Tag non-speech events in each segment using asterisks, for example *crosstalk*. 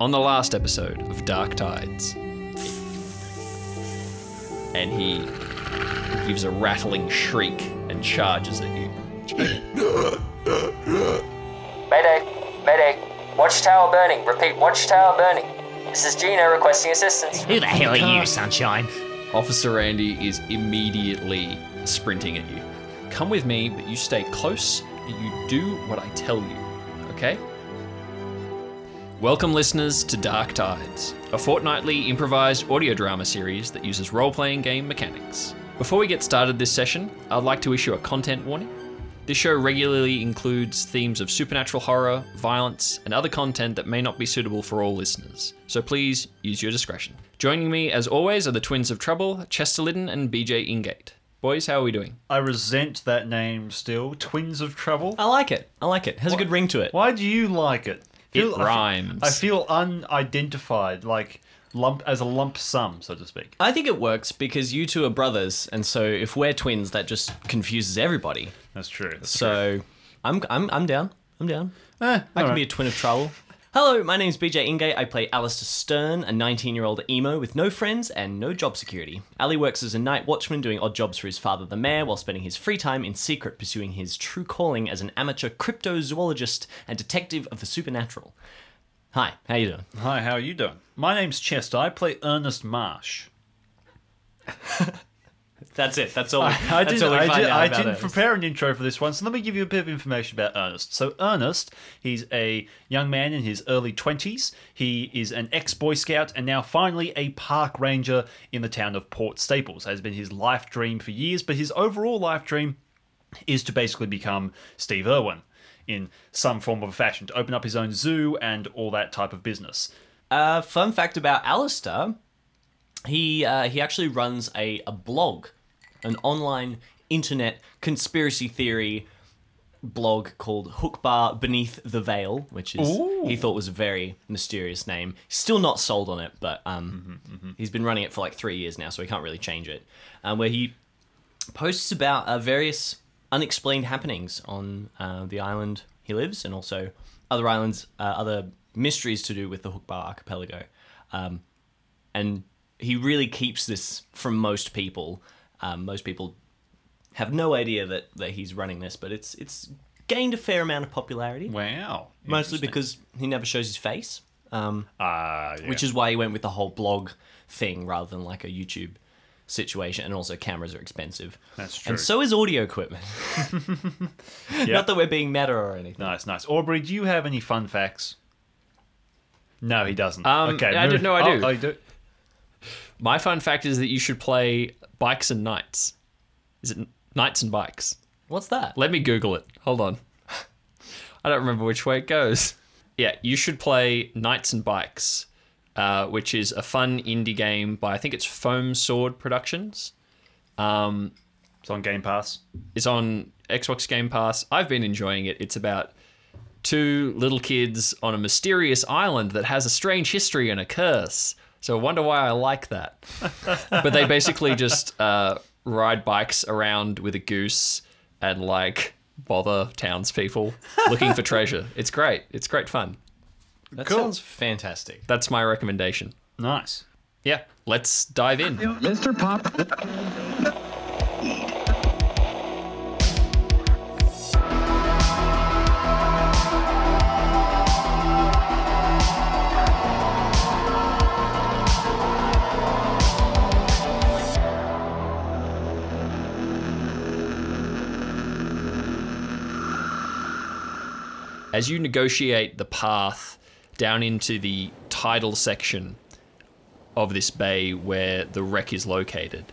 on the last episode of Dark Tides. And he gives a rattling shriek and charges at you. Mayday! Mayday! Watchtower burning! Repeat, watchtower burning! This is Gina requesting assistance. Who the hell are you, Sunshine? Officer Randy is immediately sprinting at you. Come with me, but you stay close and you do what I tell you, okay? Welcome, listeners, to Dark Tides, a fortnightly improvised audio drama series that uses role playing game mechanics. Before we get started this session, I'd like to issue a content warning. This show regularly includes themes of supernatural horror, violence, and other content that may not be suitable for all listeners, so please use your discretion. Joining me, as always, are the Twins of Trouble, Chester Liddon and BJ Ingate. Boys, how are we doing? I resent that name still. Twins of Trouble. I like it. I like it. Has a good ring to it. Why do you like it? It I fe- rhymes. I feel unidentified, like lump as a lump sum, so to speak. I think it works because you two are brothers, and so if we're twins, that just confuses everybody. That's true. That's So I'm I'm I'm down. I'm down. Eh, I can alright. be a twin of trouble. Hello, my name's BJ Ingate. I play Allister Stern, a 19 year old emo with no friends and no job security. Ali works as a night watchman doing odd jobs for his father, the mayor, while spending his free time in secret pursuing his true calling as an amateur cryptozoologist and detective of the supernatural. Hi, how you doing? Hi, how are you doing? My name's Chester. I play Ernest Marsh. *laughs* That's it. That's all. I that's didn't, all we I, did, I didn't Ernest. prepare an intro for this one, so let me give you a bit of information about Ernest. So, Ernest, he's a young man in his early 20s. He is an ex Boy Scout and now finally a park ranger in the town of Port Staples. Has been his life dream for years, but his overall life dream is to basically become Steve Irwin in some form of fashion, to open up his own zoo and all that type of business. Uh, fun fact about Allister, he uh, he actually runs a, a blog, an online internet conspiracy theory blog called Hookba Beneath the Veil, which is he thought was a very mysterious name. Still not sold on it, but um, he's been running it for like three years now, so he can't really change it. Um, where he posts about uh, various unexplained happenings on uh, the island he lives, and also other islands, uh, other mysteries to do with the Hookba Archipelago. Um, and he really keeps this from most people. Um, most people have no idea that, that he's running this, but it's it's gained a fair amount of popularity, Wow. mostly because he never shows his face. Um, Ah, yeah. which is why he went with the whole blog thing rather than like a YouTube situation. And also, cameras are expensive. That's true. And so is audio equipment. *laughs* Not that we're being meta or anything. Nice, nice. Aubrey, do you have any fun facts? No, he doesn't. Um, okay, I move- didn't know I oh, do. oh, you do. My fun fact is that you should play Bikes and Knights. Is it Knights and Bikes? What's that? Let me Google it. Hold on. I don't remember which way it goes. Yeah, you should play Knights and Bikes, uh, which is a fun indie game by I think it's Foam Sword Productions. Um, It's on Game Pass. it's on Xbox Game Pass. I've been enjoying it. It's about two little kids on a mysterious island that has a strange history and a curse. So I wonder why I like that. *laughs* but they basically just uh, ride bikes around with a goose and like bother townspeople looking for treasure. *laughs* It's great. It's great fun. That Cool. sounds fantastic. That's my recommendation. Nice. Yeah, let's dive in. Mr. Pop. As you negotiate the path down into the tidal section of this bay where the wreck is located,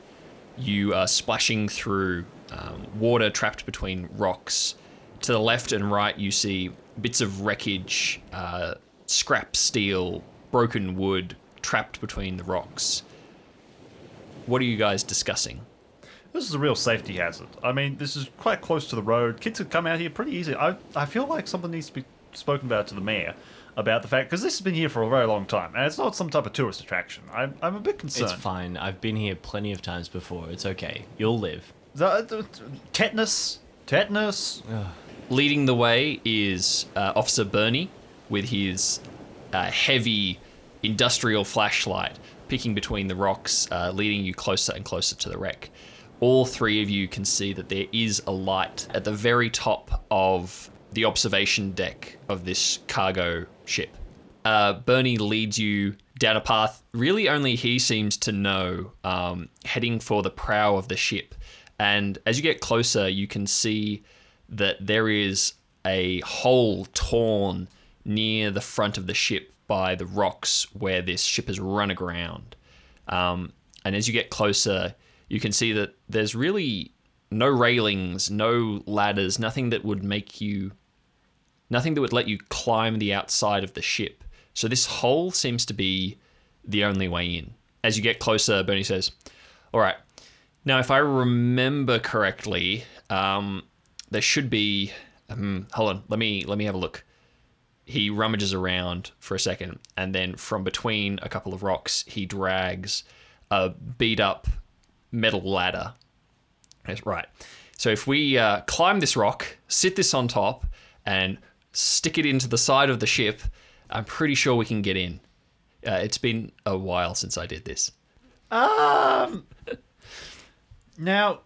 you are splashing through um, water trapped between rocks. To the left and right, you see bits of wreckage, uh, scrap steel, broken wood trapped between the rocks. What are you guys discussing? This is a real safety hazard. I mean, this is quite close to the road. Kids could come out here pretty easy. I, I feel like something needs to be spoken about to the mayor about the fact because this has been here for a very long time and it's not some type of tourist attraction. I'm, I'm a bit concerned. It's fine. I've been here plenty of times before. It's okay. You'll live. The- the- tetanus, tetanus. Leading the way is uh, Officer Bernie with his uh, heavy industrial flashlight picking between the rocks, uh, leading you closer and closer to the wreck. All three of you can see that there is a light at the very top of the observation deck of this cargo ship. Uh, Bernie leads you down a path really only he seems to know, um, heading for the prow of the ship. And as you get closer, you can see that there is a hole torn near the front of the ship by the rocks where this ship has run aground. Um, and as you get closer, you can see that there's really no railings, no ladders, nothing that would make you, nothing that would let you climb the outside of the ship. So this hole seems to be the only way in. As you get closer, Bernie says, All right, now if I remember correctly, um, there should be. Um, hold on, let me let me have a look he rummages around for a second, and then from between a couple of rocks, he drags a beat up metal ladder. That's right. So if we uh, climb this rock, sit this on top, and stick it into the side of the ship, I'm pretty sure we can get in. Uh, it's been a while since I did this. Um. now,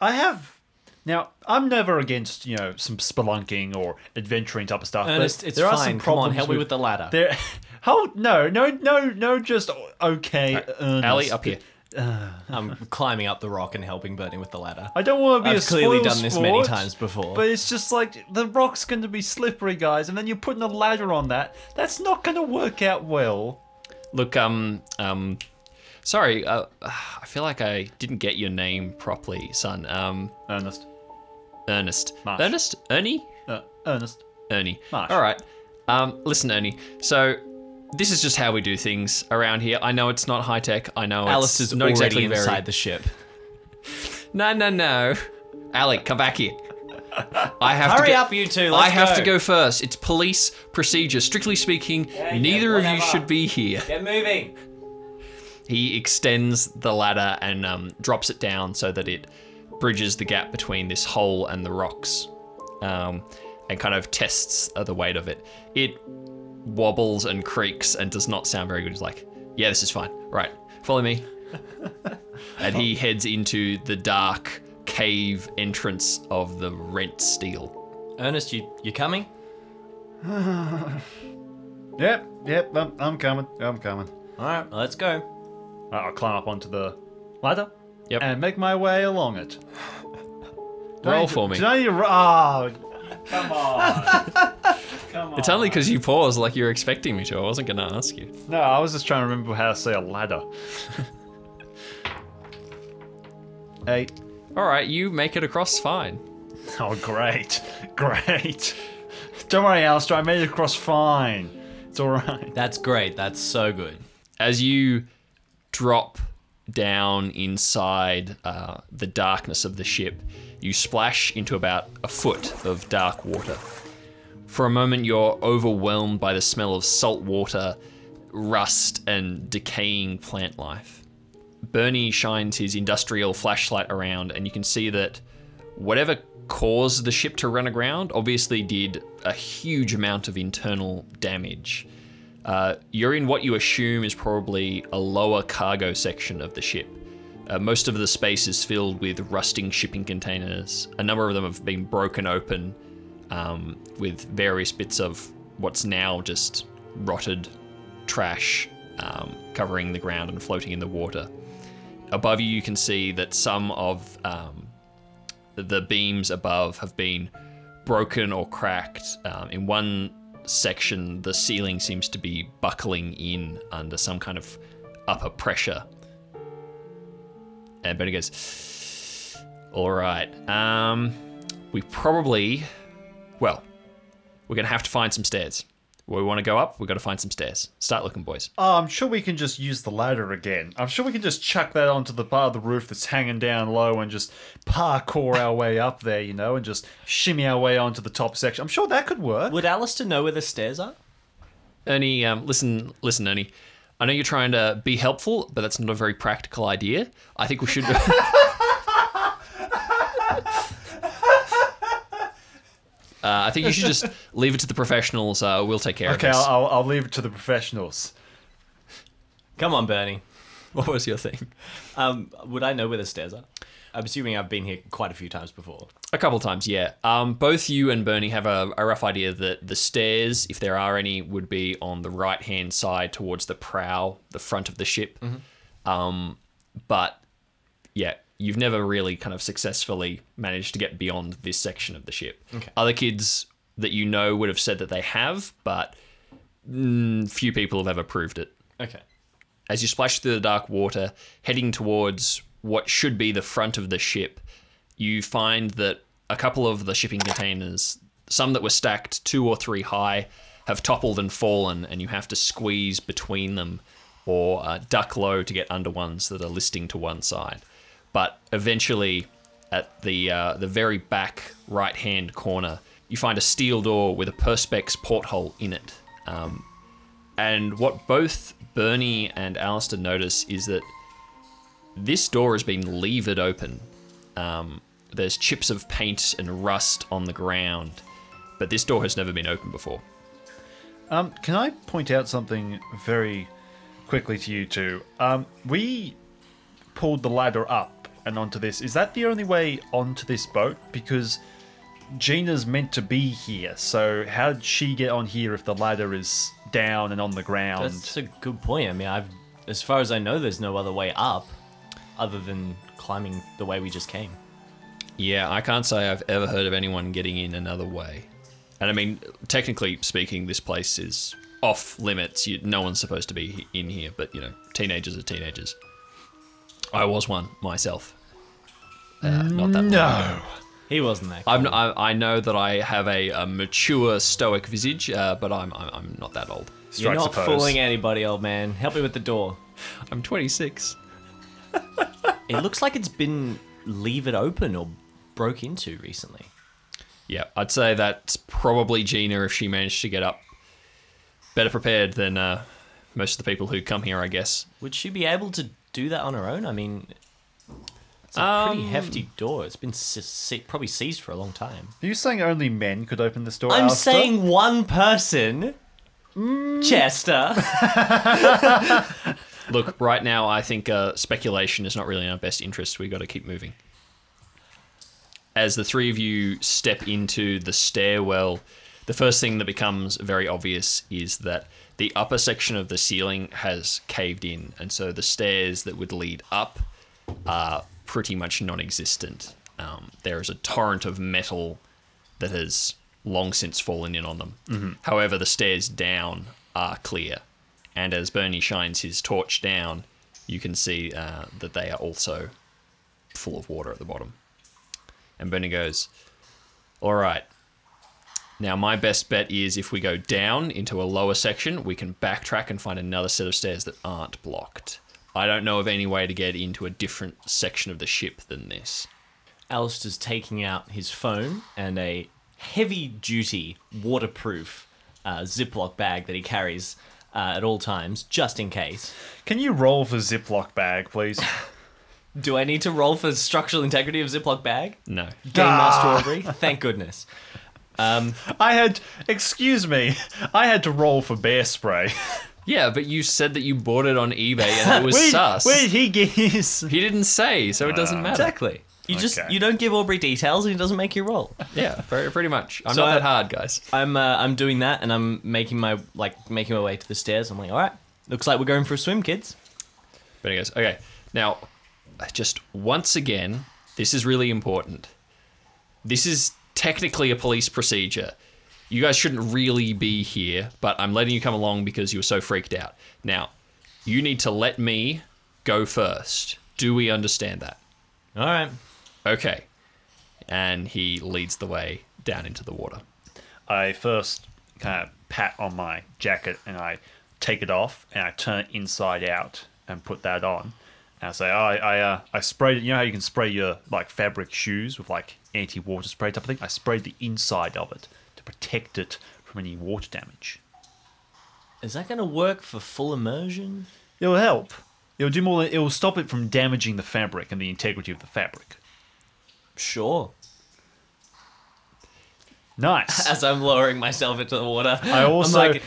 I have. Now, I'm never against you know some spelunking or adventuring type of stuff. but Ernest, it's there are fine. some Come on, problems help me with the ladder. There, *laughs* hold no, no, no, no, just okay. Ernest. Ali, up here. *sighs* I'm climbing up the rock and helping Bernie with the ladder. I don't want to be I've a clearly spoil done this many times before. But it's just like the rock's going to be slippery, guys, and then you're putting a ladder on that. That's not going to work out well. Look, um, um, sorry, uh, I feel like I didn't get your name properly, son. Um, Ernest, Ernest. Marsh. Ernest? Ernie? uh, Ernest. Ernie. Marsh. All right. Um, listen, Ernie. So this is just how we do things around here. I know it's not high tech. I know Alice it's not already exactly inside very. the ship. *laughs* No, no, no. Alec, come back here. I have Hurry to go- up, you two. I Let's have go. to go first. It's police procedure. Strictly speaking, yeah, neither of you should be here. Get moving. He extends the ladder and um, drops it down so that it bridges the gap between this hole and the rocks, um, and kind of tests uh, the weight of it. It wobbles and creaks and does not sound very good. He's like, "Yeah, this is fine. Right, follow me." *laughs* and he heads into the dark cave entrance of the rent steel. Ernest, you you coming? *laughs* Yep, yep, I'm, I'm coming. I'm coming. All right, let's go. Right, I'll climb up onto the ladder Yep. and make my way along it. Roll for me. Do I need to Oh, come on. *laughs* come on. It's only because you paused like you were expecting me to. I wasn't going to ask you. No, I was just trying to remember how to say a ladder. *laughs* Eight. All right, you make it across fine. Oh, great. Great. Don't worry, Allister. I made it across fine. It's all right. That's great. That's so good. as you drop down inside uh, the darkness of the ship, you splash into about a foot of dark water. For a moment, you're overwhelmed by the smell of salt water, rust, and decaying plant life. Bernie shines his industrial flashlight around, and you can see that whatever caused the ship to run aground obviously did a huge amount of internal damage. Uh, you're in what you assume is probably a lower cargo section of the ship. Uh, most of the space is filled with rusting shipping containers. A number of them have been broken open um, with various bits of what's now just rotted trash um, covering the ground and floating in the water. Above you, you can see that some of um, the beams above have been broken or cracked. Um, in one section, the ceiling seems to be buckling in under some kind of upper pressure. And Benny goes, All right, um, we probably, well, we're going to have to find some stairs. Where we want to go up, we've got to find some stairs. Start looking, boys. Oh, I'm sure we can just use the ladder again. I'm sure we can just chuck that onto the part of the roof that's hanging down low and just parkour our way up there, you know, and just shimmy our way onto the top section. I'm sure that could work. Would Allister know where the stairs are? Ernie, um, listen, listen, Ernie. I know you're trying to be helpful, but that's not a very practical idea. I think we should. *laughs* *laughs* Uh, I think you should just *laughs* leave it to the professionals. Uh, we'll take care Okay, of this. I'll, I'll, I'll leave it to the professionals. Come on, Bernie. What was your thing? Um, would I know where the stairs are? I'm assuming I've been here quite a few times before. A couple times, yeah. Um, both you and Bernie have a, a rough idea that the stairs, if there are any, would be on the right hand side towards the prow, the front of the ship. Um, but yeah, you've never really kind of successfully managed to get beyond this section of the ship. Okay. Other kids that you know would have said that they have, but mm, few people have ever proved it. Okay. As you splash through the dark water, heading towards what should be the front of the ship, you find that a couple of the shipping containers, some that were stacked two or three high, have toppled and fallen, and you have to squeeze between them or uh, duck low to get under ones that are listing to one side. But eventually, at the uh, the very back right hand corner, you find a steel door with a perspex porthole in it. Um, and what both Bernie and Allister notice is that this door has been levered open. Um, there's chips of paint and rust on the ground, but this door has never been opened before. Um, can I point out something very quickly to you two? Um, we pulled the ladder up and onto this. Is that the only way onto this boat? Because Gina's meant to be here, so how did she get on here if the ladder is down and on the ground? That's a good point. I mean, I've, as far as I know, there's no other way up, other than climbing the way we just came. Yeah, I can't say I've ever heard of anyone getting in another way. And I mean, technically speaking, this place is off limits. You, no one's supposed to be in here, but you know, teenagers are teenagers. I was one myself. Uh, not that long no. He wasn't there. I'm, I, I know that I have a, a mature stoic visage, uh, but I'm, I'm I'm not that old. You're Strikes not pose. fooling anybody, old man. Help me with the door. I'm 26. *laughs* It looks like it's been levered open or broke into recently. Yeah, I'd say that's probably Gina if she managed to get up. Better prepared than uh, most of the people who come here, I guess. Would she be able to do that on her own? I mean, it's a pretty Um, hefty door. It's been se- se- probably seized for a long time. Are you saying only men could open this door? I'm Allister? saying one person. Chester. *laughs* Look, right now, I think uh, speculation is not really in our best interest. We've got to keep moving. As the three of you step into the stairwell, the first thing that becomes very obvious is that the upper section of the ceiling has caved in, and so the stairs that would lead up are pretty much non existent. Um, there is a torrent of metal that has long since fallen in on them. However, the stairs down are clear, and as Bernie shines his torch down, you can see uh, that they are also full of water at the bottom. And Bernie goes, All right. Now, my best bet is if we go down into a lower section, we can backtrack and find another set of stairs that aren't blocked. I don't know of any way to get into a different section of the ship than this. Allister's taking out his phone and a heavy duty, waterproof uh, Ziploc bag that he carries uh, at all times, just in case. Can you roll for Ziploc bag, please? *laughs* Do I need to roll for structural integrity of Ziploc bag? No. Game Master Aubrey? Thank goodness. *laughs* Um, I had, excuse me, I had to roll for bear spray. *laughs* Yeah, but you said that you bought it on eBay and it *laughs* was where, did- sus. where did he get his? He didn't say, so it doesn't matter. exactly. You just Okay. you don't give Aubrey details and he doesn't make you roll. Yeah, very, pretty much. I'm So not I- that hard, guys. I'm uh, I'm doing that and I'm making my like making my way to the stairs. I'm like, all right, looks like we're going for a swim, kids. But he goes, okay, now, just once again, this is really important. This is technically a police procedure. You guys shouldn't really be here, but I'm letting you come along because you were so freaked out. Now, you need to let me go first. Do we understand that? All right. Okay. And he leads the way down into the water. I first kind of pat on my jacket and I take it off and I turn it inside out and put that on. And I say, oh, I I, uh, I sprayed it. You know how you can spray your like fabric shoes with like anti-water spray type of thing? I sprayed the inside of it protect it from any water damage. Is that going to work for full immersion? It'll help. It'll do more. It will stop it from damaging the fabric and the integrity of the fabric. Sure. Nice. *laughs* as I'm lowering myself into the water. I also- I'm like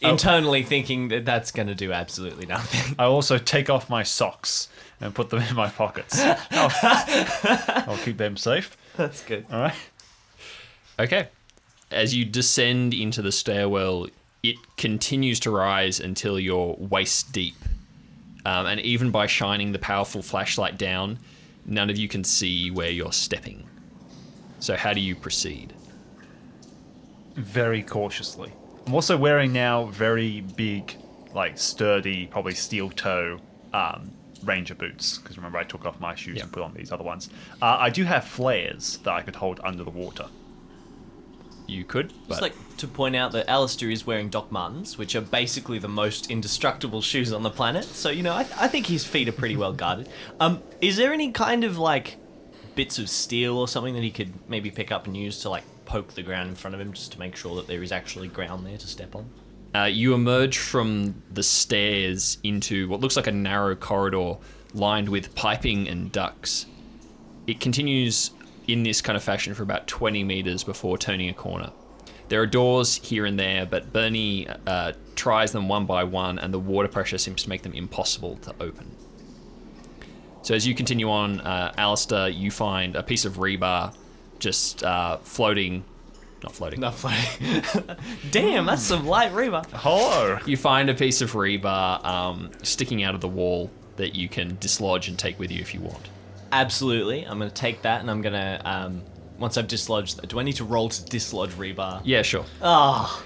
internally thinking that that's going to do absolutely nothing. I also take off my socks and put them in my pockets. *laughs* I'll, I'll keep them safe. That's good. All right. Okay. As you descend into the stairwell, it continues to rise until you're waist deep. Um, and even by shining the powerful flashlight down, none of you can see where you're stepping. So, how do you proceed? Very cautiously. I'm also wearing now very big, like sturdy, probably steel toe um, ranger boots. Because remember, I took off my shoes Yeah. and put on these other ones. Uh, I do have flares that I could hold under the water. You could, but Just like to point out that Allister is wearing Doc Martens, which are basically the most indestructible shoes on the planet. So you know, I, th- I think his feet are pretty well guarded. Um, is there any kind of like bits of steel or something that he could maybe pick up and use to like poke the ground in front of him, just to make sure that there is actually ground there to step on? Uh, you emerge from the stairs into what looks like a narrow corridor lined with piping and ducts. It continues in this kind of fashion for about 20 meters before turning a corner. There are doors here and there, but Bernie uh, tries them one by one, and the water pressure seems to make them impossible to open. So as you continue on, uh, Allister, you find a piece of rebar just uh, floating, not floating, Not floating. *laughs* Damn, that's some light rebar. Hello. you find a piece of rebar um, sticking out of the wall that you can dislodge and take with you if you want. Absolutely, I'm gonna take that and I'm gonna um, once I've dislodged. Do I need to roll to dislodge rebar? Yeah, sure. Oh,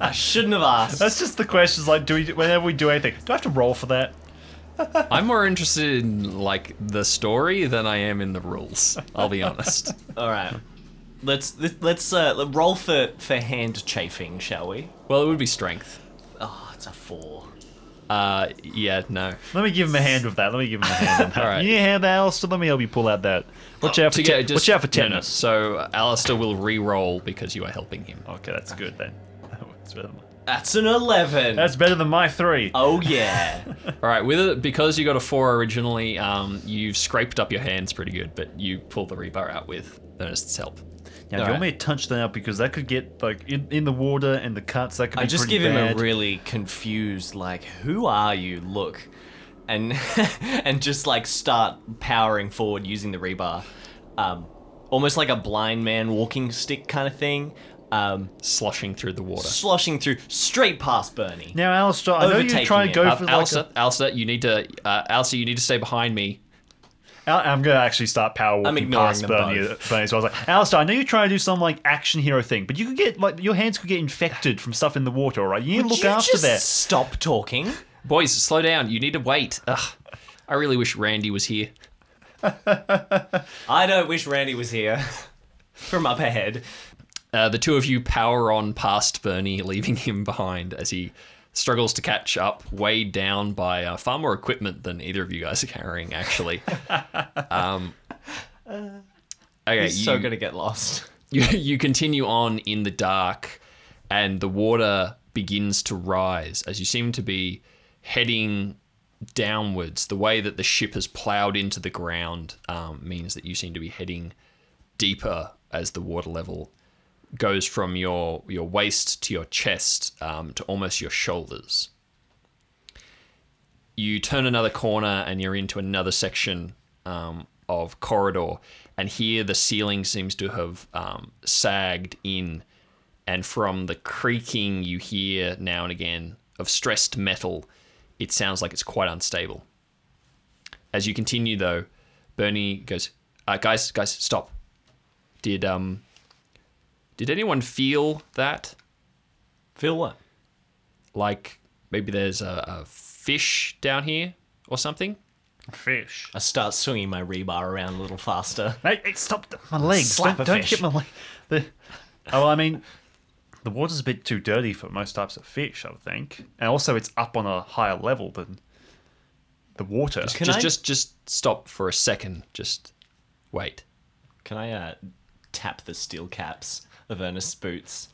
I shouldn't have asked. That's just the questions. Like, do we? Whenever we do anything, do I have to roll for that? *laughs* I'm more interested in like the story than I am in the rules. I'll be honest. *laughs* All right. Let's let's uh, roll for for hand chafing, shall we? Well, it would be strength. Oh, it's a four. Uh, yeah, no. Let me give him a hand with that. Let me give him a hand on *laughs* that. All right. You need a hand, Allister? Let me help you pull out that. Watch out for, To te- just- watch out for no, no. So uh, Allister will re-roll because you are helping him. Okay, that's good then. *laughs* That's better, than, That's an eleven. that's better than my three. oh yeah. *laughs* All right, with it because you got a four originally, um, you've scraped up your hands pretty good, but you pull the rebar out with Ernest's help. Now, do you Alright. want me to touch that out because that could get like in, in the water and the cuts that could be I just pretty give him a really confused, like, "Who are you?" look, and *laughs* and just like start powering forward using the rebar, um, almost like a blind man walking stick kind of thing, um, Sloshing through the water. sloshing through straight past Bernie. Now, Allister, I know you're trying to go Uh, for like Allister, a, Allister, you need to, uh, Allister, you need to stay behind me. Al- I'm gonna actually start power walking ignoring past them Bernie, both. Bernie. So I was like, Allister, I know you're trying to do some like action hero thing, but you could get like your hands could get infected from stuff in the water. All right, you need to look you after just that. Stop talking. Boys, slow down. You need to wait. Ugh, I really wish Randy was here. *laughs* I don't wish Randy was here. *laughs* From up ahead. Uh, the two of you power on past Bernie, leaving him behind as he struggles to catch up, weighed down by uh, far more equipment than either of you guys are carrying, actually. *laughs* um, okay, He's you, so gonna get lost. *laughs* you, you continue on in the dark, and the water begins to rise as you seem to be heading downwards. The way that the ship has ploughed into the ground um, means that you seem to be heading deeper as the water level goes from your your waist to your chest um, to almost your shoulders. You turn another corner and you're into another section um, of corridor, and here the ceiling seems to have um, sagged in, and from the creaking you hear now and again of stressed metal, it sounds like it's quite unstable. As you continue, though, Bernie goes, uh, "Guys, guys, stop! Did um, did anyone feel that? Feel what? Like maybe there's a, a fish down here or something?" Fish. I start swinging my rebar around a little faster. Hey, hey, stop the- my legs! Slap don't a don't fish. hit my leg. The, oh, I mean, the water's a bit too dirty for most types of fish, I would think, and also it's up on a higher level than the water. Can just I- just just stop for a second. Just wait. Can I uh, tap the steel caps of Ernest's boots?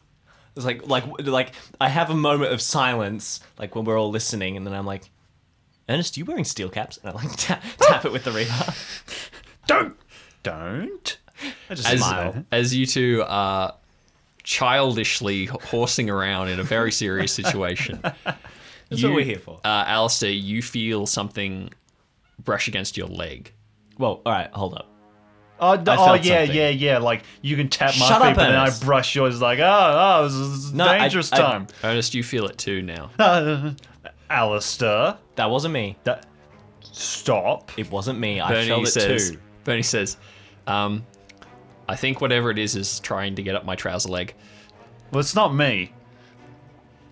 It's like like like I have a moment of silence, like when we're all listening, and then I'm like, Ernest, you wearing steel caps? And I like *laughs* tap, tap it with the rebar. *laughs* Don't, don't. I just As, smile. as you two are childishly horsing around in a very serious situation. *laughs* That's what we're here for. Uh, Allister, you feel something brush against your leg. Well, all right, hold up. Oh, d- I oh felt yeah, something. yeah, yeah. Like you can tap my Shut feet, up, but then I Ernest. brush yours. Like, oh, oh, this is No, I- dangerous I- time. Ernest, you feel it too now. *laughs* Allister, That wasn't me. that stop. It wasn't me. I Bernie felt it says, too. Bernie says, um, I think whatever it is is trying to get up my trouser leg. Well, it's not me.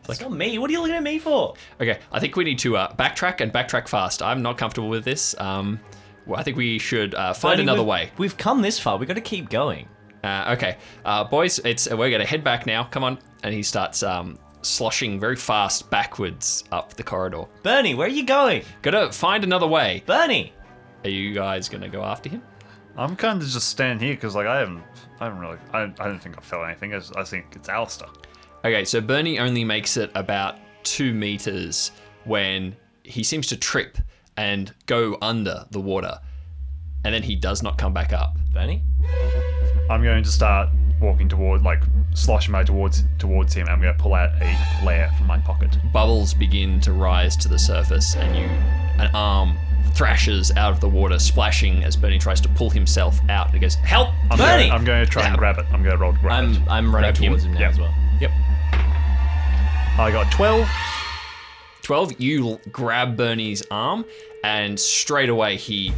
It's not me. What are you looking at me for? Okay, I think we need to uh, backtrack and backtrack fast. I'm not comfortable with this. Um, well, I think we should uh, find Bernie, another we've- way. We've come this far. We've got to keep going. Uh, okay, uh, boys, it's we're gonna head back now. Come on, and he starts um, sloshing very fast backwards up the corridor. Bernie, where are you going? Gotta find another way. Bernie. Are you guys gonna go after him? I'm kind of just standing here because, like, I haven't, I haven't really, I, I don't think I felt anything. I, I think it's Allister. Okay, so Bernie only makes it about two meters when he seems to trip and go under the water, and then he does not come back up. Bernie? I'm going to start walking toward, like, sloshing my towards towards him. I'm going to pull out a flare from my pocket. Bubbles begin to rise to the surface, and you, an arm thrashes out of the water, splashing as Bernie tries to pull himself out. He goes, "Help, I'm Bernie! Going, I'm going to try and grab it. I'm going to roll to grab I'm it. I'm running Grab him. towards him, now Yep. as well. Yep. I got 12. 12, you grab Bernie's arm, and straight away he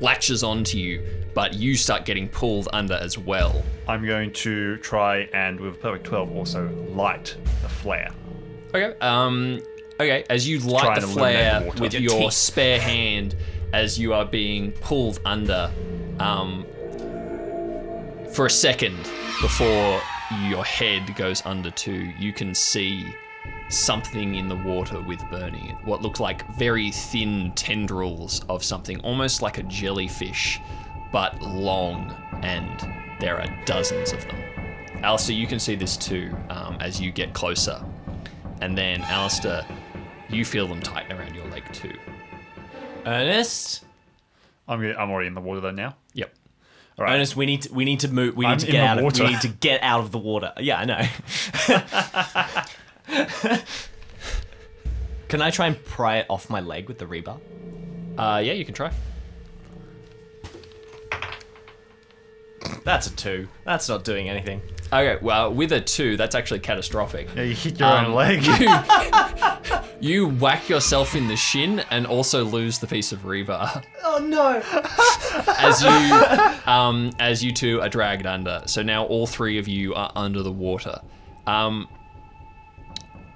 latches onto you, but you start getting pulled under as well. I'm going to try and, with a perfect 12, also light the flare. Okay. Um. Okay. As you try light the flare the with Your your spare hand, as you are being pulled under, um, for a second before your head goes under too, you can see something in the water with Bernie. What look like very thin tendrils of something, almost like a jellyfish, but long, and there are dozens of them. Allister, you can see this too um, as you get closer. And then, Allister, you feel them tighten around your leg too. Ernest? I'm, I'm already in the water though now. Yep. All right. Ernest, we need to, we need to move. We I'm need to get out of. water. We need to get out of the water. Yeah, I know. *laughs* *laughs* Can I try and pry it off my leg with the rebar? Uh, yeah, you can try. That's a two. That's not doing anything. Okay, well, with a two, that's actually catastrophic. Yeah, you hit your Um, own leg. *laughs* *laughs* You whack yourself in the shin and also lose the piece of rebar Oh no! as you um, as you two are dragged under. So now all three of you are under the water. Um,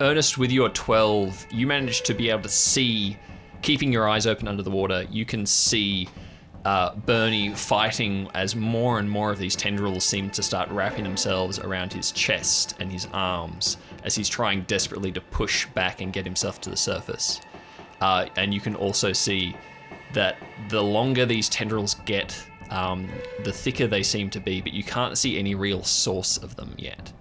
Ernest, with your twelve, you manage to be able to see, keeping your eyes open under the water. You can see uh, Bernie fighting as more and more of these tendrils seem to start wrapping themselves around his chest and his arms as he's trying desperately to push back and get himself to the surface. Uh, and you can also see that the longer these tendrils get, um, the thicker they seem to be, but you can't see any real source of them yet.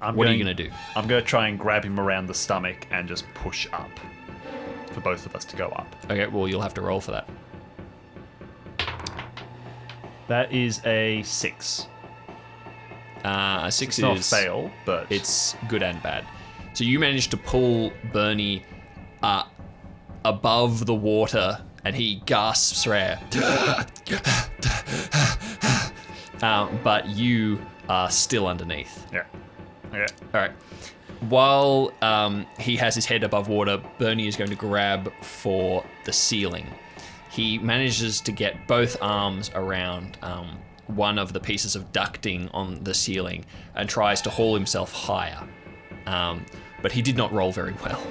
I'm What are you gonna do? I'm going to try and grab him around the stomach and just push up for both of us to go up. Okay, well, you'll have to roll for that. That is a six. Uh, a six It's not a fail, but it's good and bad. So you managed to pull Bernie uh, above the water, and he gasps air. *laughs* um, but you are still underneath. yeah. Okay. All right. While um, he has his head above water, Bernie is going to grab for the ceiling. He manages to get both arms around um, one of the pieces of ducting on the ceiling and tries to haul himself higher. Um, but he did not roll very well.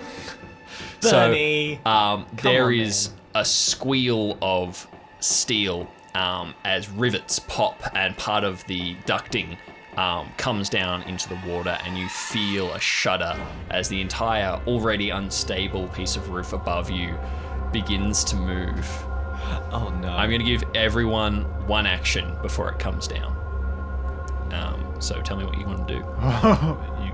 *laughs* Bernie! So um, there on, is a squeal of steel um, as rivets pop and part of the ducting um, comes down into the water, and you feel a shudder as the entire already unstable piece of roof above you begins to move. Oh no! I'm going to give everyone one action before it comes down. Um, so tell me what you want to do. *laughs* You-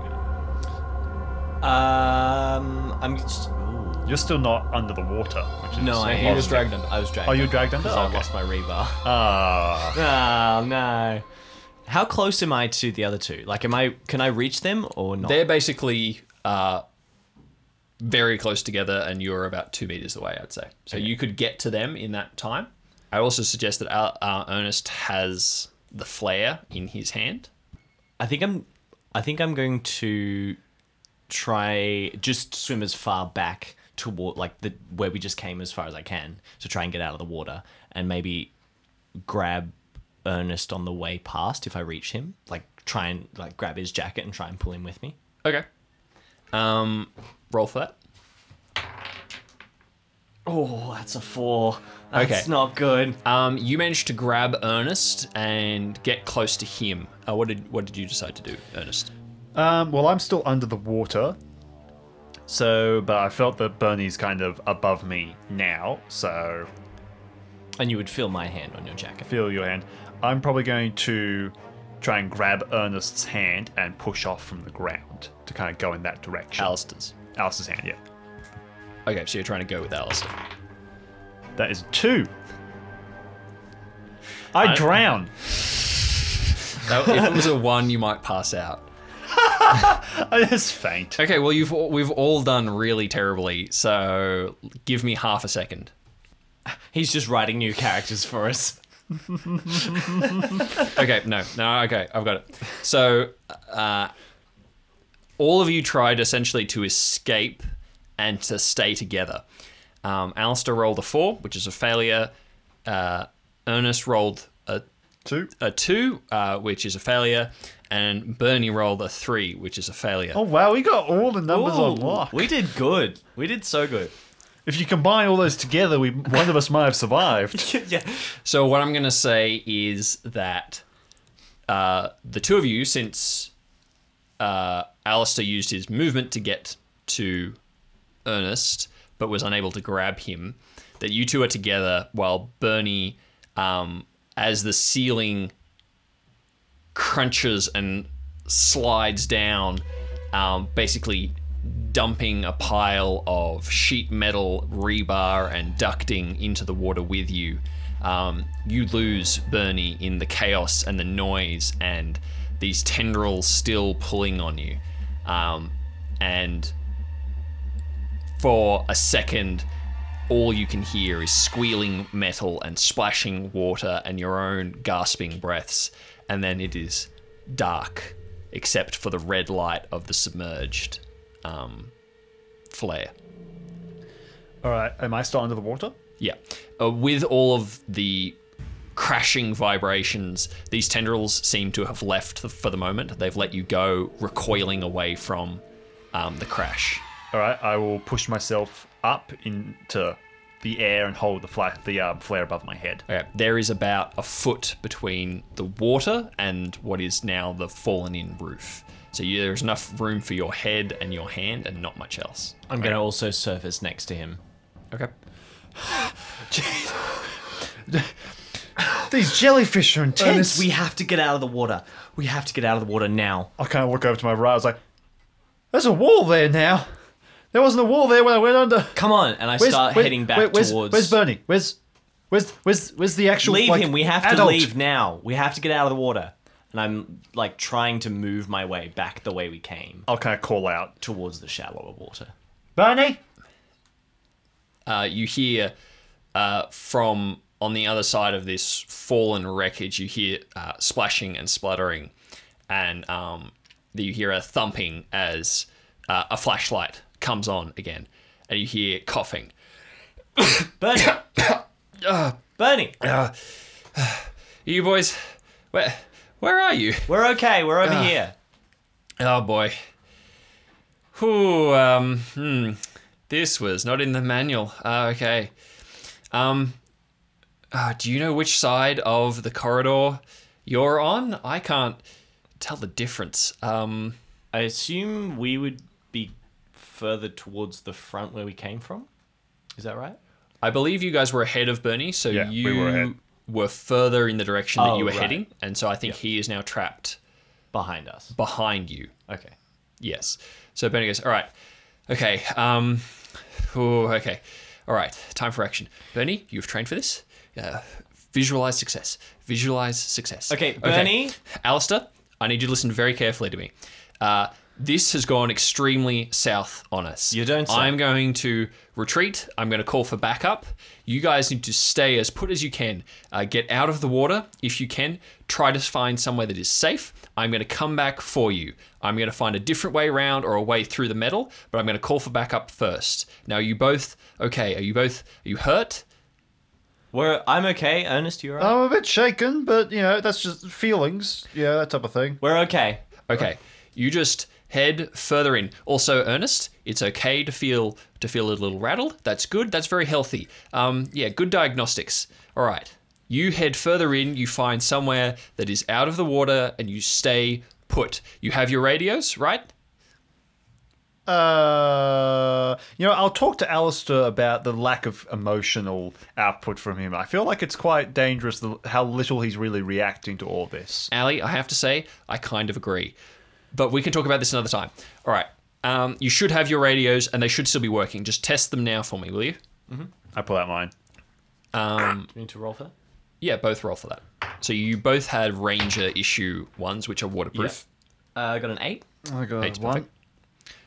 Um, I'm. Just, ooh. You're still not under the water, which is No, I he was dragged under. I was dragged. Oh, you were dragged under? Because I lost my rebar. Ah, *laughs* Oh no! How close am I to the other two? Like, am I? Can I reach them or not? They're basically uh, very close together, and you're about two meters away, I'd say. So you could get to them in that time. I also suggest that Al- uh, Ernest has the flare in his hand. I think I'm. I think I'm going to try just swim as far back toward like the where we just came as far as I can to try and get out of the water and maybe grab Ernest on the way past if I reach him. Like try and like grab his jacket and try and pull him with me. Okay. Um, roll for that. Oh, that's a four. That's Okay. not good. Um, you managed to grab Ernest and get close to him. Uh, what did what did you decide to do, Ernest? Um, well, I'm still under the water. So, but I felt that Bernie's kind of above me now. So, And you would feel my hand on your jacket. feel your hand. I'm probably going to try and grab Ernest's hand and push off from the ground to kind of go in that direction. Allister's. Alice's hand, yeah. Okay, so you're trying to go with Allister. That is two. I, I- drown. *laughs* Now, if it was a one, you might pass out. *laughs* I just faint. Okay, well you've we've all done really terribly, so give me half a second. He's just writing new characters for us. *laughs* Okay, no, no, okay, I've got it. So, uh, all of you tried essentially to escape and to stay together. Um, Allister rolled a four, which is a failure. Uh, Ernest rolled a Two. a two, uh, which is a failure, and Bernie rolled a three, which is a failure. Oh wow, we got all the numbers on Ooh, lock. We did good. We did so good. If you combine all those together, we one of us might have survived. *laughs* yeah. So what I'm going to say is that uh, the two of you, since uh, Allister used his movement to get to Ernest, but was unable to grab him, that you two are together while Bernie, um, as the ceiling crunches and slides down, um, basically dumping a pile of sheet metal, rebar, and ducting into the water with you. Um, you lose Bernie in the chaos and the noise, and these tendrils still pulling on you. Um, and for a second, all you can hear is squealing metal and splashing water and your own gasping breaths. And then it is dark, except for the red light of the submerged um, flare. all right, am I still under the water? Yeah. Uh, with all of the crashing vibrations, these tendrils seem to have left for the moment. They've let you go, recoiling away from um, the crash. All right, I will push myself up into the air and hold the fla- the um, flare above my head. Okay, there is about a foot between the water and what is now the fallen in roof. So you, there's enough room for your head and your hand and not much else. I'm going to also surface next to him. Okay. These jellyfish are intense. Ernest, we have to get out of the water. We have to get out of the water now. I kind of look over to my right. I was like, "There's a wall there now. There wasn't a wall there when I went under." Come on, and I Where's- start where- heading back where- where's, towards. Where's Bernie? Where's where's where's where's the actual? leave like, him. We have to adult? leave now. We have to get out of the water. And I'm like trying to move my way back the way we came I'll kind of call out, towards the shallower water. Bernie. uh, you hear uh, from on the other side of this fallen wreckage, you hear uh, splashing and spluttering, and um, you hear a thumping as uh, a flashlight comes on again, and you hear coughing. *coughs* Bernie. *coughs* *coughs* Bernie, You boys, where where are you? we're okay. We're over here. Oh boy. Whew, um, hmm. This was not in the manual. Uh, okay. Um, uh, do you know which side of the corridor you're on? I can't tell the difference. Um, I assume we would be further towards the front where we came from. Is that right? I believe you guys were ahead of Bernie, so Yeah, we you were ahead. Were further in the direction that Oh, you were right. heading, and so I think he is now trapped Behind us. behind you. Okay. Yes. So Bernie goes, all right, okay, um, okay, all right, time for action. Bernie, you've trained for this. Uh, Visualize success. Visualize success. Okay, Bernie. Allister, I need you to listen very carefully to me. Uh, this has gone extremely south on us. You don't say. I'm going to retreat. I'm going to call for backup. You guys need to stay as put as you can. Uh, get out of the water if you can. Try to find somewhere that is safe. I'm going to come back for you. I'm going to find a different way around or a way through the metal, but I'm going to call for backup first. Now, are you both okay? Are you both? Are you hurt? We're, I'm okay. Ernest, you alright? I'm a bit shaken, but you know that's just feelings. Yeah, that type of thing. We're okay. Okay, you just head further in. Also, Ernest, it's okay to feel to feel a little rattled. That's good. That's very healthy. Um, yeah, good diagnostics. All right, you head further in. You find somewhere that is out of the water, and you stay put. You have your radios, right? Uh, you know, I'll talk to Allister about the lack of emotional output from him. I feel like it's quite dangerous the, how little he's really reacting to all this. Ali, I have to say, I kind of agree. But we can talk about this another time. All right. Um, you should have your radios, and they should still be working. Just test them now for me, will you? I pull out mine. Um, Do you need to roll for that? yeah, both roll for that. So you both had Ranger issue ones, which are waterproof. Uh, I got an eight. I got Eight's perfect.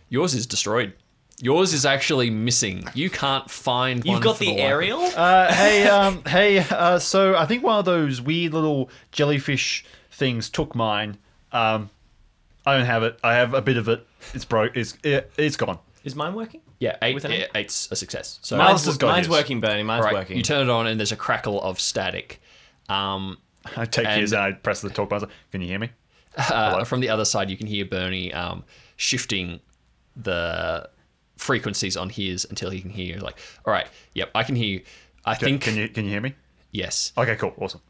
Yours is destroyed. Yours is actually missing. You can't find. You've one got for the life. aerial? Uh, hey, um, *laughs* hey. Uh, so I think one of those weird little jellyfish things took mine. Um, I don't have it. I have a bit of it. It's broke. It's it, it's gone. Is mine working? Yeah, eight, With an yeah, eight? eight's a success. So Mine's, Allister's got mine's his. working, Bernie. Mine's right, working. you turn it on, and there's a crackle of static. Um, I take And- his and I press the talk button. Can you hear me? *laughs* uh, from the other side, you can hear Bernie um, shifting the frequencies on his until he can hear you. Like, all right, yep, I can hear you. I Can, think can you can you hear me? yes. Okay, cool, awesome.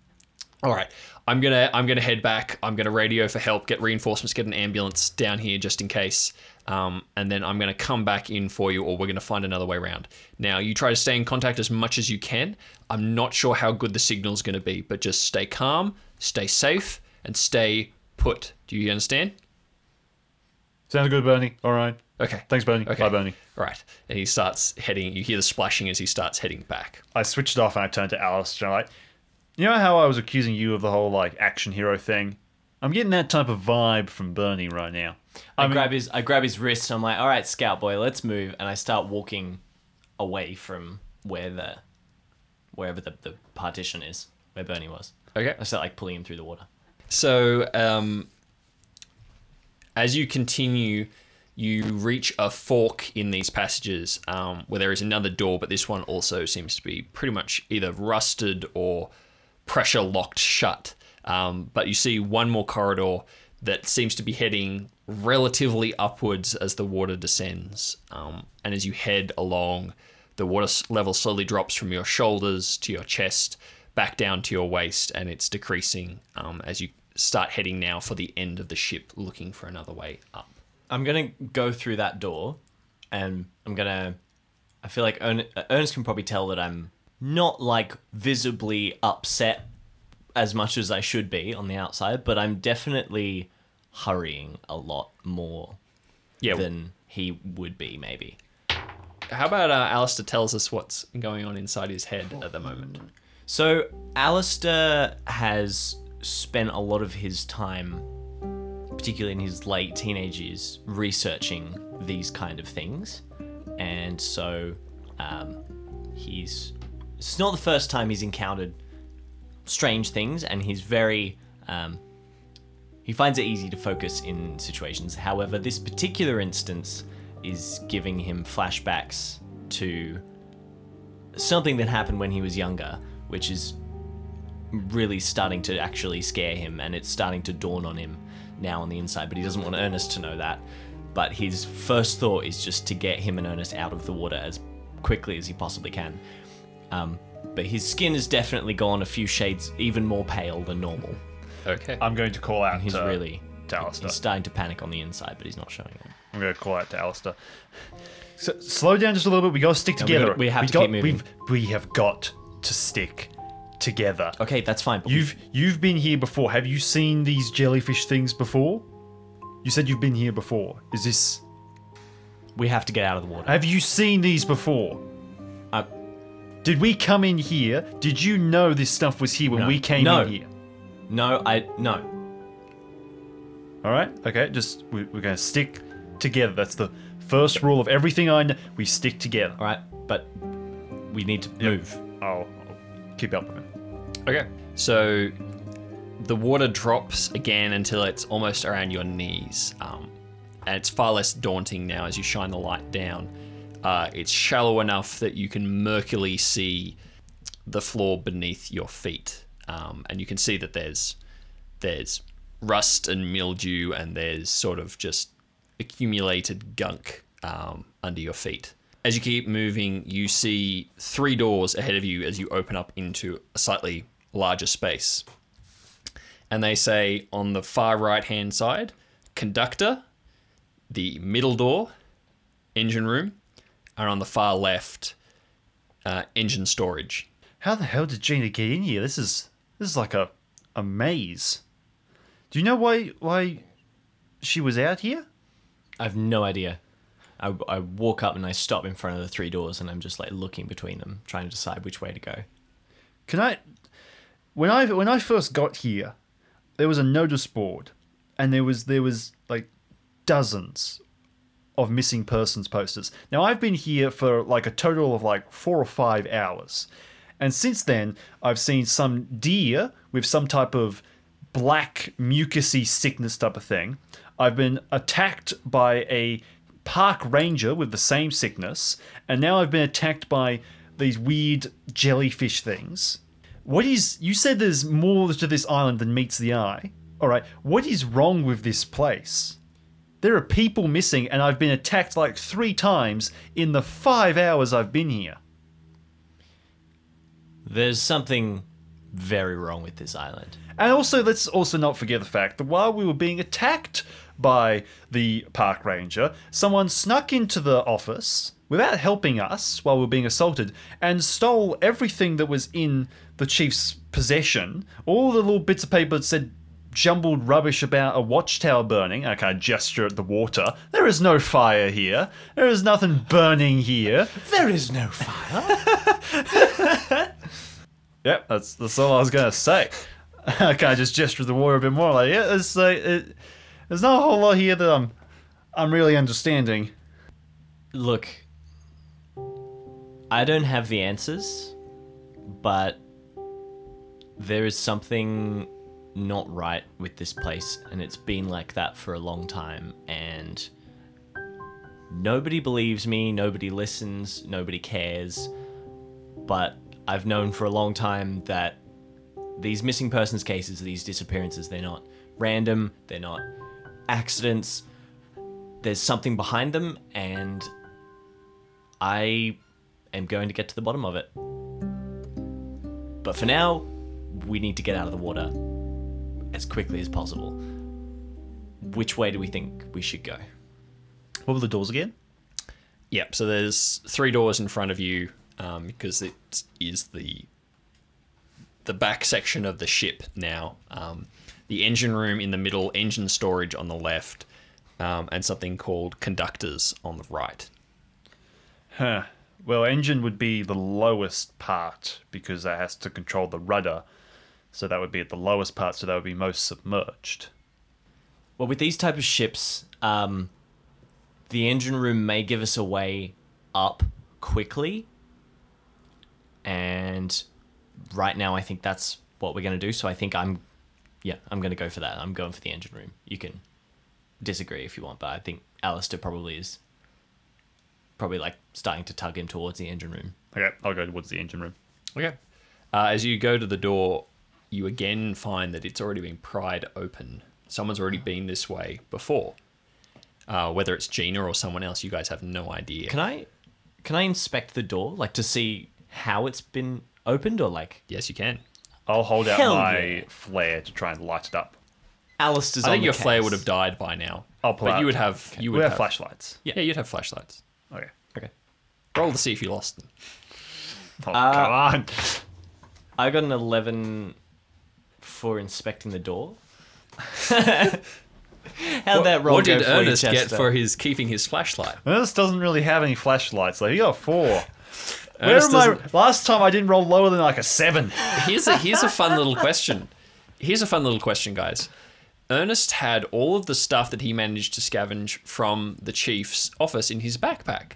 All right, I'm gonna I'm gonna head back. I'm gonna radio for help, get reinforcements, get an ambulance down here just in case, um, and then I'm gonna come back in for you, or we're gonna find another way around. Now, you try to stay in contact as much as you can. I'm not sure how good the signal's gonna be, but just stay calm, stay safe, and stay put. Do you understand? Sounds good, Bernie. All right. Okay. Thanks, Bernie. Okay. Bye, Bernie. Right, and he starts heading. You hear the splashing as he starts heading back. I switched it off and I turned to Allister. I'm like, you know how I was accusing you of the whole like action hero thing? I'm getting that type of vibe from Bernie right now. I, I mean- grab his I grab his wrist. I'm like, all right, Scout Boy, let's move. And I start walking away from where the wherever the, the partition is, where Bernie was. Okay. I start like pulling him through the water. So, um, as you continue, you reach a fork in these passages um, where there is another door, but this one also seems to be pretty much either rusted or pressure locked shut. Um, but you see one more corridor that seems to be heading relatively upwards as the water descends. Um, and as you head along, the water level slowly drops from your shoulders to your chest, back down to your waist, and it's decreasing um, as you start heading now for the end of the ship, looking for another way up. I'm gonna go through that door, and I'm gonna. I feel like Ernest can probably tell that I'm not like visibly upset as much as I should be on the outside, but I'm definitely hurrying a lot more Yeah. than he would be, maybe. How about uh, Allister tells us what's going on inside his head at the moment? So, Allister has spent a lot of his time, particularly in his late teenage years, researching these kind of things. And so, um, he's. It's not the first time he's encountered strange things, and he's very. Um, he finds it easy to focus in situations. However, this particular instance is giving him flashbacks to something that happened when he was younger, which is really starting to actually scare him, and it's starting to dawn on him now on the inside. But he doesn't want Ernest to know that. But his first thought is just to get him and Ernest out of the water as quickly as he possibly can. Um, but his skin has definitely gone a few shades even more pale than normal. Okay. I'm going to call out He's to, really to Allister. he's starting to panic on the inside, but he's not showing it. I'm going to call out to Allister. So, slow down just a little bit. We got to stick we together. gotta- we have to got, keep moving. We've, we have got to stick together. Okay, that's fine. But You've you've been here before. Have you seen these jellyfish things before? You said you've been here before. Is this? we have to get out of the water. Have you seen these before? Did we come in here? Did you know this stuff was here when No. we came No. in here? No, I no. All right. Okay. Just we, we're gonna stick together. That's the first rule of everything I know. We stick together. All right, but we need to move. I'll, I'll keep up with it. Okay. So the water drops again until it's almost around your knees. Um, and it's far less daunting now as you shine the light down. Uh, it's shallow enough that you can murkily see the floor beneath your feet. Um, and you can see that there's there's rust and mildew and there's sort of just accumulated gunk um, under your feet. As you keep moving, you see three doors ahead of you as you open up into a slightly larger space. And they say on the far right hand side, conductor, the middle door, engine room, and on the far left, uh, engine storage. How the hell did Gina get in here? This is this is like a a maze. Do you know why why she was out here? I have no idea. I, I walk up and I stop in front of the three doors and I'm just like looking between them, trying to decide which way to go. Can I? When I when I first got here, there was a notice board, and there was there was like dozens of missing persons posters. Now I've been here for like a total of like four or five hours, and since then I've seen some deer with some type of black mucusy sickness type of thing. I've been attacked by a park ranger with the same sickness, and now I've been attacked by these weird jellyfish things. What is. You said there's more to this island than meets the eye. Alright, what is wrong with this place? There are people missing, and I've been attacked like three times in the five hours I've been here. There's something very wrong with this island. And also, let's also not forget the fact that while we were being attacked by the park ranger, someone snuck into the office without helping us while we were being assaulted and stole everything that was in the chief's possession. All the little bits of paper that said jumbled rubbish about a watchtower burning. Okay, I gesture at the water. There is no fire here. There is nothing burning here. There is no fire. *laughs* Yep, that's that's all I was gonna say. *laughs* okay, I just gesture at the water a bit more. Like, yeah, it's like it, there's not a whole lot here that I'm I'm really understanding. Look, I don't have the answers, but there is something not right with this place, and it's been like that for a long time, and nobody believes me, nobody listens, nobody cares, but I've known for a long time that these missing persons cases, these disappearances, they're not random, they're not accidents. There's something behind them, and I am going to get to the bottom of it. But for now, we need to get out of the water as quickly as possible. Which way do we think we should go? What were the doors again? Yep. So there's three doors in front of you um, because it is the the back section of the ship now. Um, the engine room in the middle, engine storage on the left, um, and something called conductors on the right. Huh. Well, engine would be the lowest part because that has to control the rudder. So that would be at the lowest part, so that would be most submerged. Well, with these type of ships, um, the engine room may give us a way up quickly, and right now I think that's what we're gonna do. So I think I'm, yeah, I'm gonna go for that. I'm going for the engine room. You can disagree if you want, but I think Allister probably is probably like starting to tug him towards the engine room. Okay, I'll go towards the engine room. Okay. Uh, as you go to the door, you again find that it's already been pried open. Someone's already been this way before. Uh, whether it's Gina or someone else, you guys have no idea. Can I, can I inspect the door like to see how it's been opened or like yes, you can. I'll hold out Hell my yeah. flare to try and light it up. Allister's I on think the your flare would have died by now. I'll pull but out- you would have you would we have, have flashlights. Yeah, you'd have flashlights. Okay. Okay. Roll to see if you lost them. Oh, Uh, come on. I got an 11 for inspecting the door. *laughs* How'd that roll what go did for you, Ernest get Chester? for his keeping his flashlight? Ernest doesn't really have any flashlights, so he got four. *laughs* Where Ernest am I? doesn't- Last time I didn't roll lower than like a seven. Here's a here's a fun little *laughs* question. Here's a fun little question, guys. Ernest had all of the stuff that he managed to scavenge from the chief's office in his backpack.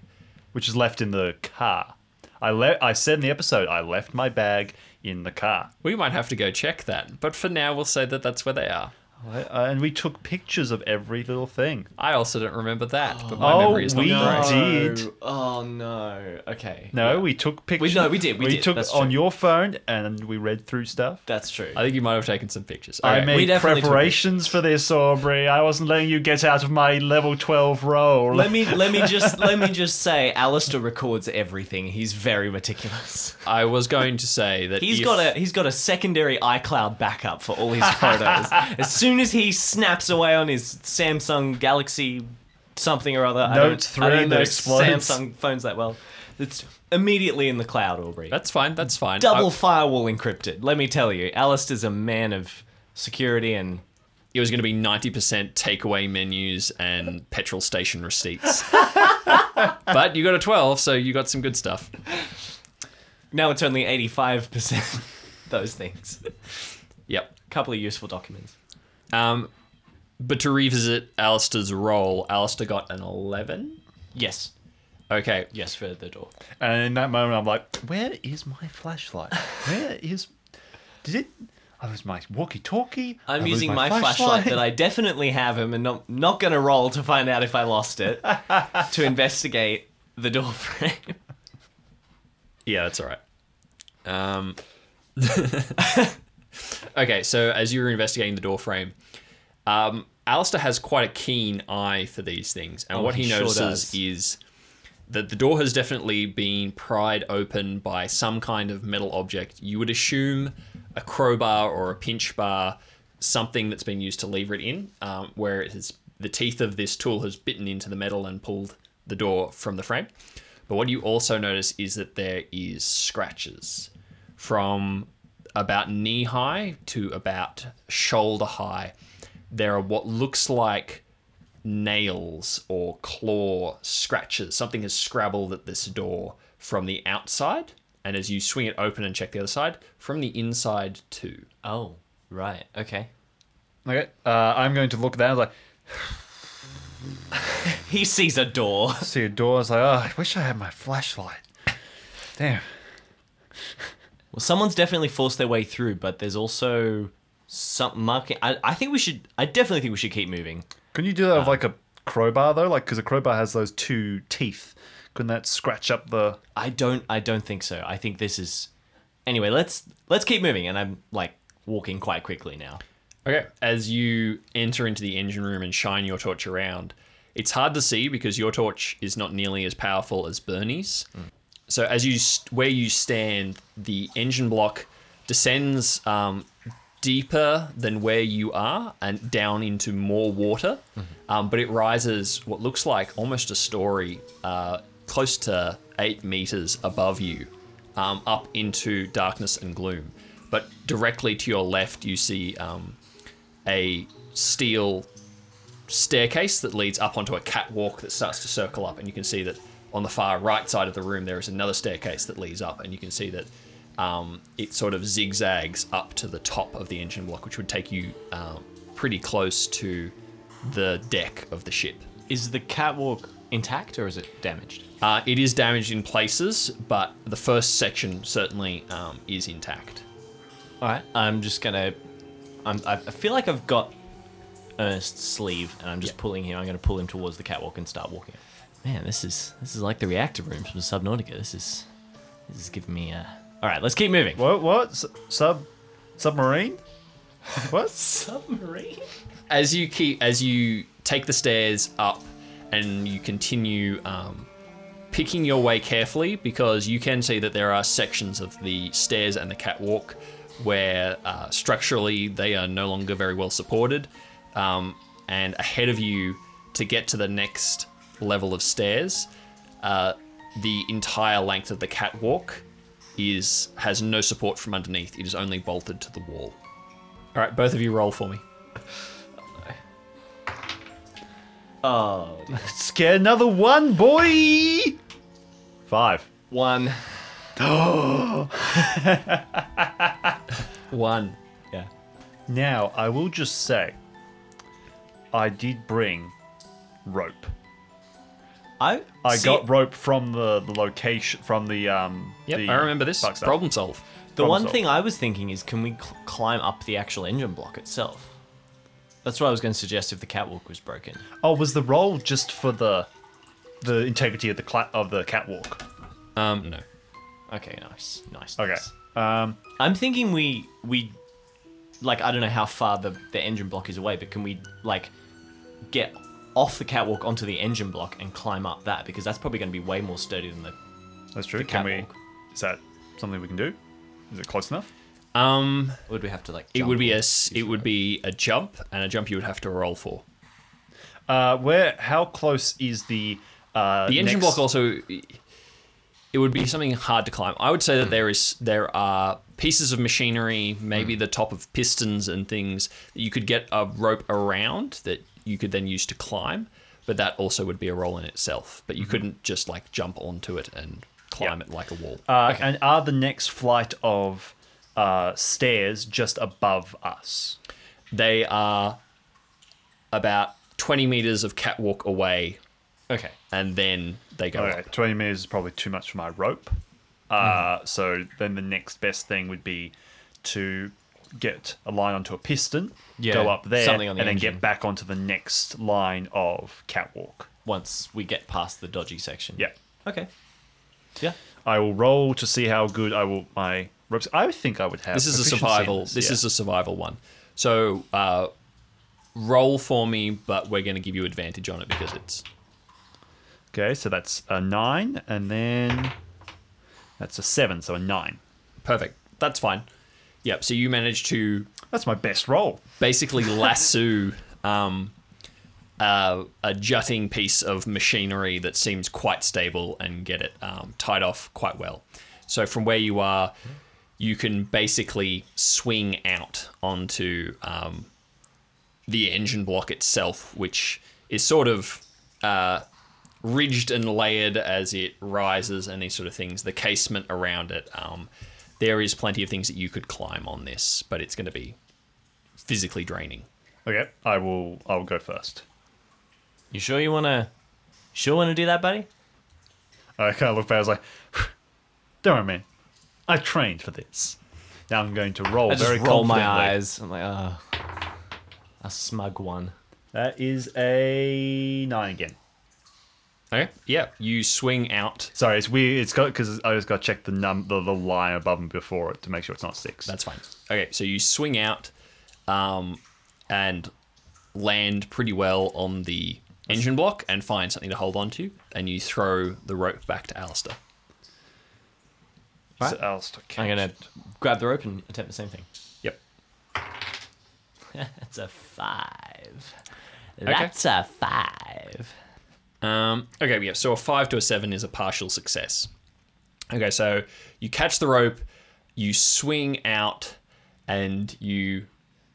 which is left in the car. I le- I said in the episode I left my bag in the car, We might have to go check that, but for now we'll say that that's where they are. I- I- and we took pictures of every little thing. I also don't remember that, but my Oh, memory is not we great. did. Oh no. Okay. No, we took pictures. no, we did, we did, took that's on true. your phone, and we read through stuff. That's true. I think you might have taken some pictures. I Okay. we made definitely took preparations for this, Aubrey. I wasn't letting you get out of my level twelve role. let me let me *laughs* just let me just say, Allister records everything. He's very meticulous. I was going to say that He's if- got a he's got a secondary iCloud backup for all his *laughs* photos. as soon as he snaps away on his Samsung Galaxy something or other, I Note don't, three I don't that know explodes. Samsung phones that well. It's immediately in the cloud, Aubrey. That's fine. That's fine. Double I- firewall encrypted. Let me tell you, Allister's a man of security and it was going to be ninety percent takeaway menus and petrol station receipts. *laughs* but you got a twelve, so you got some good stuff. now it's only eighty five percent *laughs* those things. Yep. a couple of useful documents. Um, but to revisit Allister's role, Allister got an eleven. Yes. Okay. Yes, for the door. And in that moment, I'm like, "Where is my flashlight? Where *laughs* is? Did it? I lose my walkie-talkie. I I'm lose using my, flashlight. that I *laughs* definitely have him and not not gonna roll to find out if I lost it *laughs* to investigate the door frame. Yeah, that's all right. Um, okay, so as you were investigating the door frame, um, Allister has quite a keen eye for these things, and Oh, what he, he notices does. is that the door has definitely been pried open by some kind of metal object. You would assume a crowbar or a pinch bar, something that's been used to lever it in, um, where it has the teeth of this tool has bitten into the metal and pulled the door from the frame. But what you also notice is that there is scratches from about knee high to about shoulder high. There are what looks like nails or claw scratches. Something has scrabbled at this door from the outside, and as you swing it open and check the other side, from the inside too. Oh, right. Okay. Okay, uh, I'm going to look at that. I was like, *laughs* He sees a door. *laughs* see a door. I was like, oh, I wish I had my flashlight. Damn. Well, someone's definitely forced their way through, but there's also some marking. I, I think we should. I definitely think we should keep moving. Couldn't you do that with um, like a crowbar though? Like, because a crowbar has those two teeth. Couldn't that scratch up the? I don't. I don't think so. I think this is. Anyway, let's let's keep moving, and I'm like walking quite quickly now. Okay. As you enter into the engine room and shine your torch around, it's hard to see because your torch is not nearly as powerful as Bernie's. Mm. So as you where you stand, the engine block descends um, deeper than where you are and down into more water, um, but it rises what looks like almost a story, uh, close to eight meters above you, um, up into darkness and gloom. But directly to your left, you see um, a steel staircase that leads up onto a catwalk that starts to circle up, and you can see that on the far right side of the room there is another staircase that leads up, and you can see that um, it sort of zigzags up to the top of the engine block, which would take you um, pretty close to the deck of the ship. Is the catwalk intact or is it damaged? Uh, it is damaged in places, but the first section certainly um, is intact. All right. I'm just gonna. I'm, I feel like I've got Ernest's sleeve, and I'm just pulling him. I'm gonna pull him towards the catwalk and start walking. Man, this is this is like the reactor rooms from Subnautica. This is this is giving me a. All right, let's keep moving. What? What? S- Sub? Submarine? What? *laughs* Submarine. as you keep as you take the stairs up and you continue um, picking your way carefully because you can see that there are sections of the stairs and the catwalk where uh, structurally they are no longer very well supported um, and ahead of you to get to the next level of stairs uh, the entire length of the catwalk is has no support from underneath it is only bolted to the wall all right both of you roll for me *laughs* Oh, *laughs* Let's get another one, boy. Five. one. *gasps* One. Yeah. Now, I will just say, I did bring rope. I I see, got rope from the, the location, from the. um. Yep, the I remember this. Problem solved. the one solved. thing I was thinking is, can we cl- climb up the actual engine block itself? That's what I was going to suggest if the catwalk was broken. Oh, was the roll just for the the integrity of the cla- of the catwalk? Um, no. Okay, nice, nice. Okay. nice. Um. I'm thinking we we like I don't know how far the the engine block is away, but can we like get off the catwalk onto the engine block and climb up that because that's probably going to be way more sturdy than the. That's true. The Can we? catwalk. Is that something we can do? Is it close enough? Um, would we have to like? it would be or a s- it would be a jump and a jump you would have to roll for. Uh, where? How close is the? Uh, The engine next- block also it would be something hard to climb. I would say that there is there are pieces of machinery, maybe the top of pistons and things that you could get a rope around that you could then use to climb, but that also would be a roll in itself. But you couldn't just like jump onto it and climb Yeah. it like a wall. Uh, And are the next flight of uh, stairs just above us? They are about 20 meters of catwalk away Okay. and then they go Okay, up. 20 meters is probably too much for my rope. Uh, So then the next best thing would be to get a line onto a piston, Yeah, go up there, something on and the then get back onto the next line of catwalk. Once we get past the dodgy section. Yeah. Okay. Yeah. I will roll to see how good I will my ropes. I think I would have. This is a proficiency in survival. This, This yeah. is a survival one. So uh, roll for me, but we're going to give you advantage on it because it's okay. So that's a nine, and then that's a seven, so a nine. perfect. That's fine. Yep. So you manage to That's my best roll. basically *laughs* lasso um, uh, a jutting piece of machinery that seems quite stable and get it um, tied off quite well. So from where you are, you can basically swing out onto um, the engine block itself, which is sort of uh, ridged and layered as it rises and these sort of things. The casement around it. Um, there is plenty of things that you could climb on this, but it's going to be physically draining. Okay, I will. I will go first. You sure you wanna? Sure wanna do that, buddy? I kind of look back. I was like, *sighs* "Don't worry, man. I trained for this." Now I'm going to roll I just very roll my eyes. I'm like, oh, a smug one. That is a nine again. Okay. Yeah. You swing out. Sorry, it's weird. It's got because I just got to check the num the, the line above and before it to make sure it's not six. That's fine. Okay. So you swing out, um, and land pretty well on the engine block and find something to hold on to, and you throw the rope back to Allister. So Allister I'm gonna grab the rope and attempt the same thing. Yep. *laughs* That's a five. That's a five. Um, okay, yeah. So a five to a seven is a partial success. Okay, so you catch the rope, you swing out, and you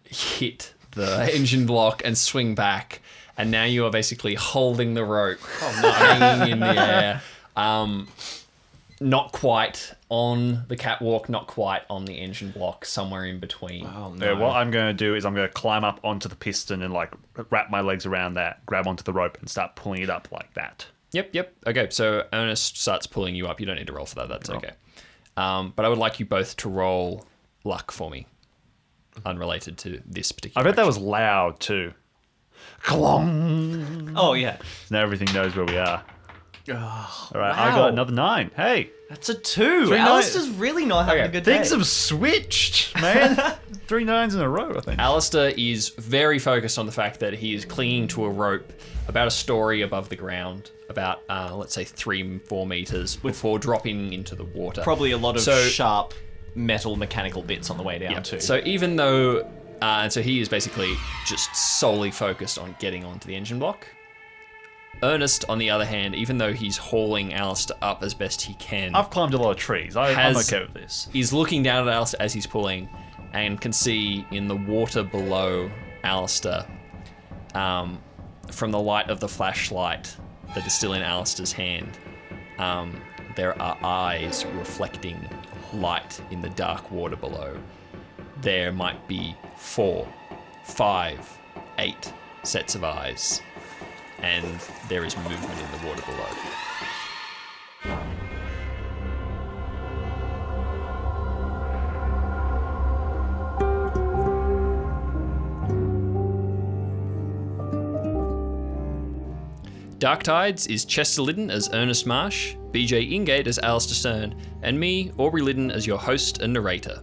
hit the *laughs* engine block and swing back, and now you are basically holding the rope, hanging in the air. Um, not quite on the catwalk, not quite on the engine block, somewhere in between. Oh Yeah, what I'm going to do is I'm going to climb up onto the piston and like wrap my legs around that, grab onto the rope, and start pulling it up like that. Yep, yep. Okay, so Ernest starts pulling you up. You don't need to roll for that. That's okay. Um, but I would like you both to roll luck for me, unrelated to this particular. I particular. bet that was loud too. Clong! Oh yeah, Now everything knows where we are. Oh, All right, I got another nine. Hey, That's a two. Three Allister's really not having Okay, a good day. things day. have switched, man. *laughs* Three nines in a row, I think. Allister is very focused on the fact that he is clinging to a rope about a story above the ground, about uh, let's say three, four meters before dropping into the water. Probably a lot of So- sharp metal mechanical bits on the way down Yeah. too. So even though, uh, and so he is basically just solely focused on getting onto the engine block. Ernest, on the other hand, even though he's hauling Allister up as best he can, I've climbed a lot of trees. I, I'm Has- okay with this. he's looking down at Allister as he's pulling and can see in the water below Allister, um, from the light of the flashlight that is still in Allister's hand, um, there are eyes reflecting light in the dark water below. There might be four, five, eight sets of eyes, and there is movement in the water below. Dark Tides is Chester Liddon as Ernest Marsh, BJ Ingate as Allister Stern, and me, Aubrey Liddon, as your host and narrator.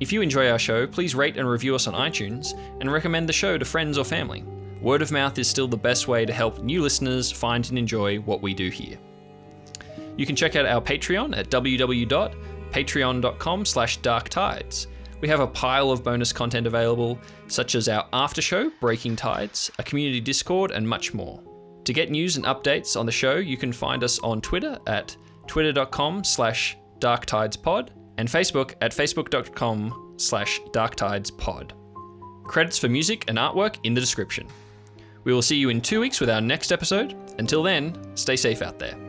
If you enjoy our show, please rate and review us on iTunes and recommend the show to friends or family. Word of mouth is still the best way to help new listeners find and enjoy what we do here. You can check out our Patreon at www.patreon.com slash darktides. We have a pile of bonus content available, such as our after show, Breaking Tides, a community Discord, and much more. To get news and updates on the show, you can find us on Twitter at twitter.com slash darktidespod and Facebook at facebook.com slash darktidespod. Credits for music and artwork in the description. We will see you in two weeks with our next episode. Until then, stay safe out there.